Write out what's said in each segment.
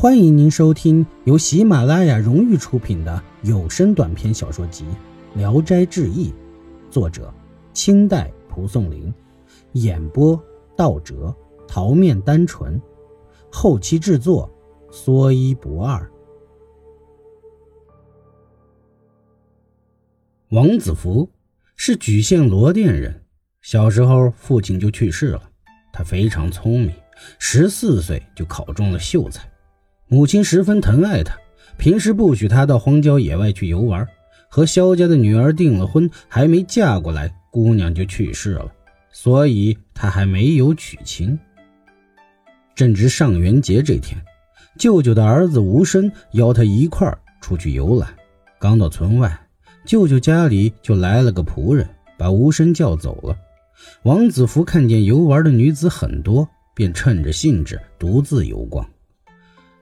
欢迎您收听由喜马拉雅荣誉出品的有声短篇小说集《聊斋志异》，作者清代蒲松龄，演播道哲、桃面单纯，后期制作说一不二。王子福是莒县罗店人，小时候父亲就去世了，他非常聪明，十四岁就考中了秀才。母亲十分疼爱他，平时不许他到荒郊野外去游玩。和萧家的女儿订了婚，还没嫁过来，姑娘就去世了，所以他还没有娶亲。正值上元节这天，舅舅的儿子吴生邀他一块儿出去游览。刚到村外，舅舅家里就来了个仆人，把吴生叫走了。王子福看见游玩的女子很多，便趁着兴致独自游逛。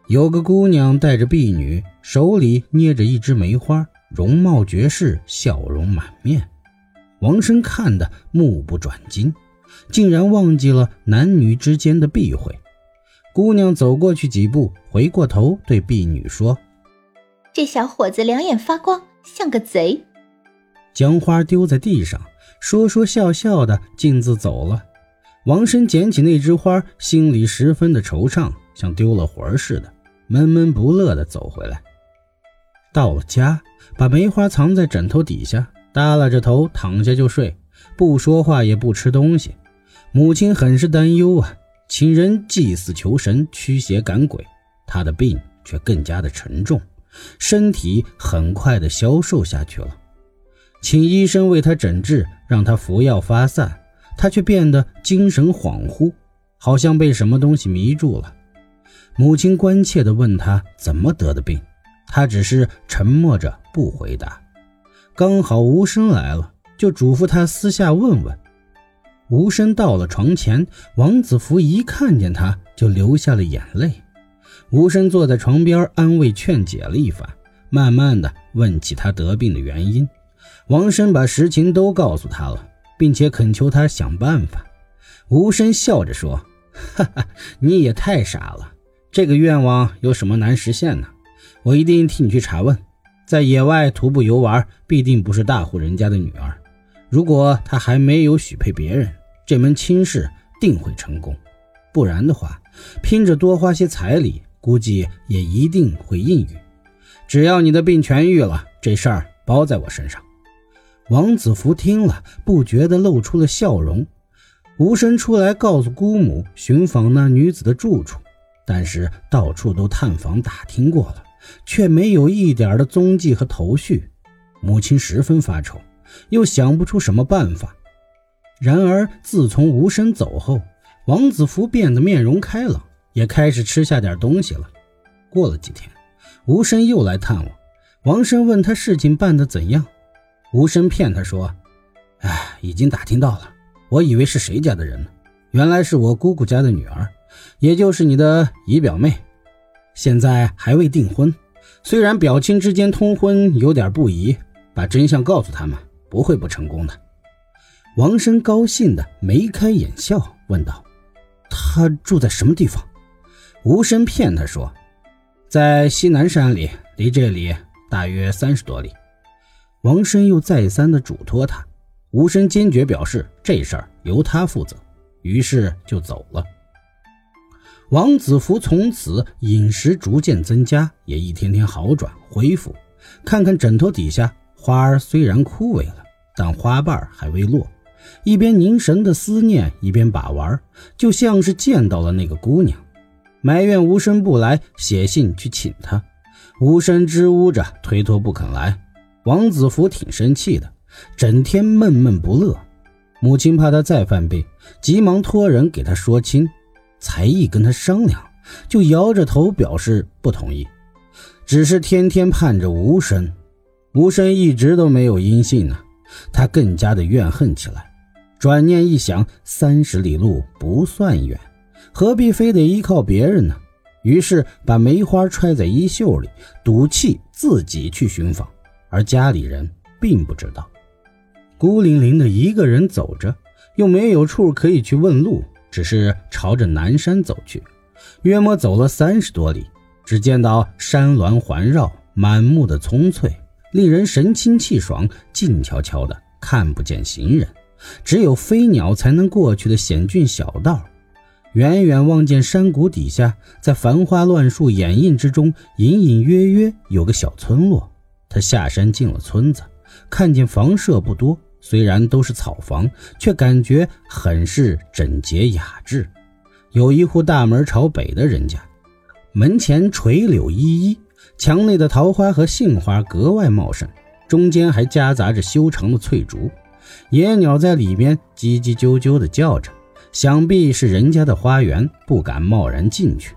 有个姑娘带着婢女，手里捏着一枝梅花，容貌绝世，笑容满面。王生看得目不转睛，竟然忘记了男女之间的避讳。姑娘走过去几步，回过头对婢女说：“这小伙子两眼发光，像个贼。”将花丢在地上，说说笑笑的径自走了。王生捡起那枝花，心里十分的惆怅，像丢了魂似的。闷闷不乐地走回来，到了家，把梅花藏在枕头底下，耷拉着头躺下就睡，不说话也不吃东西。母亲很是担忧啊，请人祭祀求神，驱邪赶鬼。他的病却更加的沉重，身体很快的消瘦下去了。请医生为他诊治，让他服药发散，他却变得精神恍惚，好像被什么东西迷住了。母亲关切地问他怎么得的病，他只是沉默着不回答。刚好吴生来了，就嘱咐他私下问问。吴生到了床前，王子福一看见他就流下了眼泪。吴生坐在床边安慰劝解了一番，慢慢的问起他得病的原因。王生把实情都告诉他了，并且恳求他想办法。吴生笑着说：“哈哈，你也太傻了。”这个愿望有什么难实现呢？我一定替你去查问。在野外徒步游玩，必定不是大户人家的女儿。如果她还没有许配别人，这门亲事定会成功。不然的话，拼着多花些彩礼，估计也一定会应允。只要你的病痊愈了，这事儿包在我身上。王子福听了，不觉地露出了笑容。无声出来告诉姑母，寻访那女子的住处。但是到处都探访打听过了，却没有一点的踪迹和头绪。母亲十分发愁，又想不出什么办法。然而自从吴生走后，王子福变得面容开朗，也开始吃下点东西了。过了几天，吴生又来探望，王生问他事情办得怎样。吴生骗他说：“哎，已经打听到了，我以为是谁家的人呢，原来是我姑姑家的女儿。”也就是你的姨表妹，现在还未订婚。虽然表亲之间通婚有点不宜，把真相告诉他们，不会不成功的。王生高兴的眉开眼笑，问道：“他住在什么地方？”吴生骗他说：“在西南山里，离这里大约三十多里。”王生又再三的嘱托他，吴生坚决表示这事儿由他负责，于是就走了。王子福从此饮食逐渐增加，也一天天好转恢复。看看枕头底下花儿，虽然枯萎了，但花瓣还未落。一边凝神的思念，一边把玩，就像是见到了那个姑娘。埋怨无声不来，写信去请她。无声支吾着，推脱不肯来。王子福挺生气的，整天闷闷不乐。母亲怕他再犯病，急忙托人给他说亲。才艺跟他商量，就摇着头表示不同意，只是天天盼着无声，无声一直都没有音信呢。他更加的怨恨起来。转念一想，三十里路不算远，何必非得依靠别人呢？于是把梅花揣在衣袖里，赌气自己去寻访，而家里人并不知道。孤零零的一个人走着，又没有处可以去问路。只是朝着南山走去，约莫走了三十多里，只见到山峦环绕，满目的葱翠，令人神清气爽，静悄悄的，看不见行人，只有飞鸟才能过去的险峻小道。远远望见山谷底下，在繁花乱树掩映之中，隐隐约约有个小村落。他下山进了村子，看见房舍不多，虽然都是草房，却感觉很是整洁雅致。有一户大门朝北的人家，门前垂柳依依，墙内的桃花和杏花格外茂盛，中间还夹杂着修长的翠竹，野鸟在里面叽叽啾啾地叫着。想必是人家的花园，不敢贸然进去。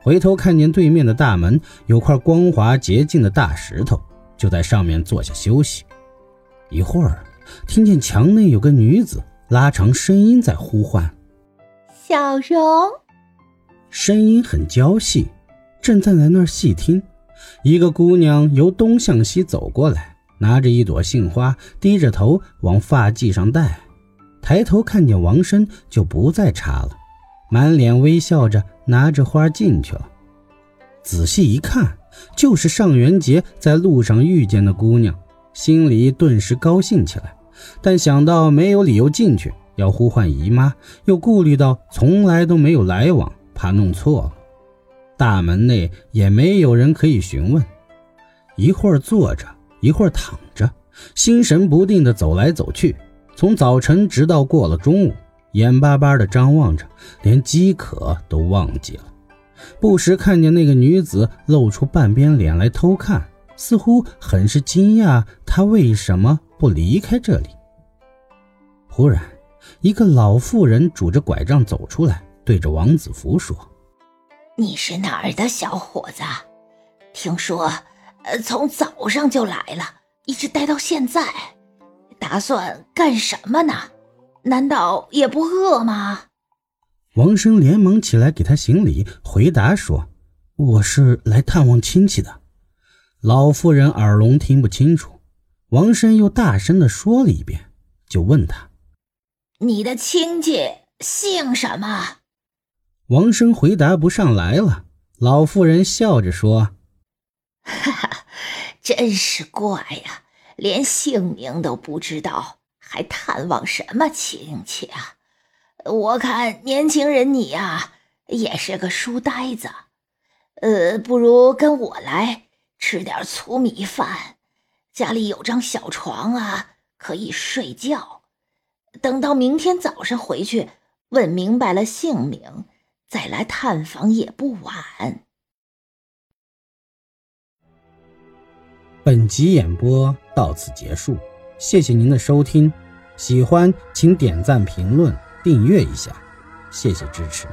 回头看见对面的大门有块光滑洁净的大石头，就在上面坐下休息。一会儿，听见墙内有个女子拉长声音在呼唤：“小荣。”声音很娇细。正站在那儿细听，一个姑娘由东向西走过来，拿着一朵杏花，低着头往发髻上戴。抬头看见王生，就不再插了，满脸微笑着拿着花进去了。仔细一看，就是上元节在路上遇见的姑娘，心里顿时高兴起来。但想到没有理由进去，要呼唤姨妈，又顾虑到从来都没有来往，怕弄错了。大门内也没有人可以询问，一会儿坐着，一会儿躺着，心神不定地走来走去。从早晨直到过了中午，眼巴巴地张望着，连饥渴都忘记了。不时看见那个女子露出半边脸来偷看，似乎很是惊讶，他为什么不离开这里。忽然，一个老妇人拄着拐杖走出来，对着王子福说：“你是哪儿的小伙子？听说，呃，从早上就来了，一直待到现在。”打算干什么呢？难道也不饿吗？王生连忙起来给他行礼，回答说：“我是来探望亲戚的。”老妇人耳聋听不清楚，王生又大声的说了一遍，就问他：“你的亲戚姓什么？”王生回答不上来了。老妇人笑着说：“哈哈，真是怪呀。”连姓名都不知道，还探望什么亲戚啊？我看年轻人你呀，也是个书呆子。呃，不如跟我来吃点粗米饭，家里有张小床啊，可以睡觉。等到明天早上回去，问明白了姓名，再来探访也不晚。本集演播到此结束，谢谢您的收听，喜欢请点赞、评论、订阅一下，谢谢支持。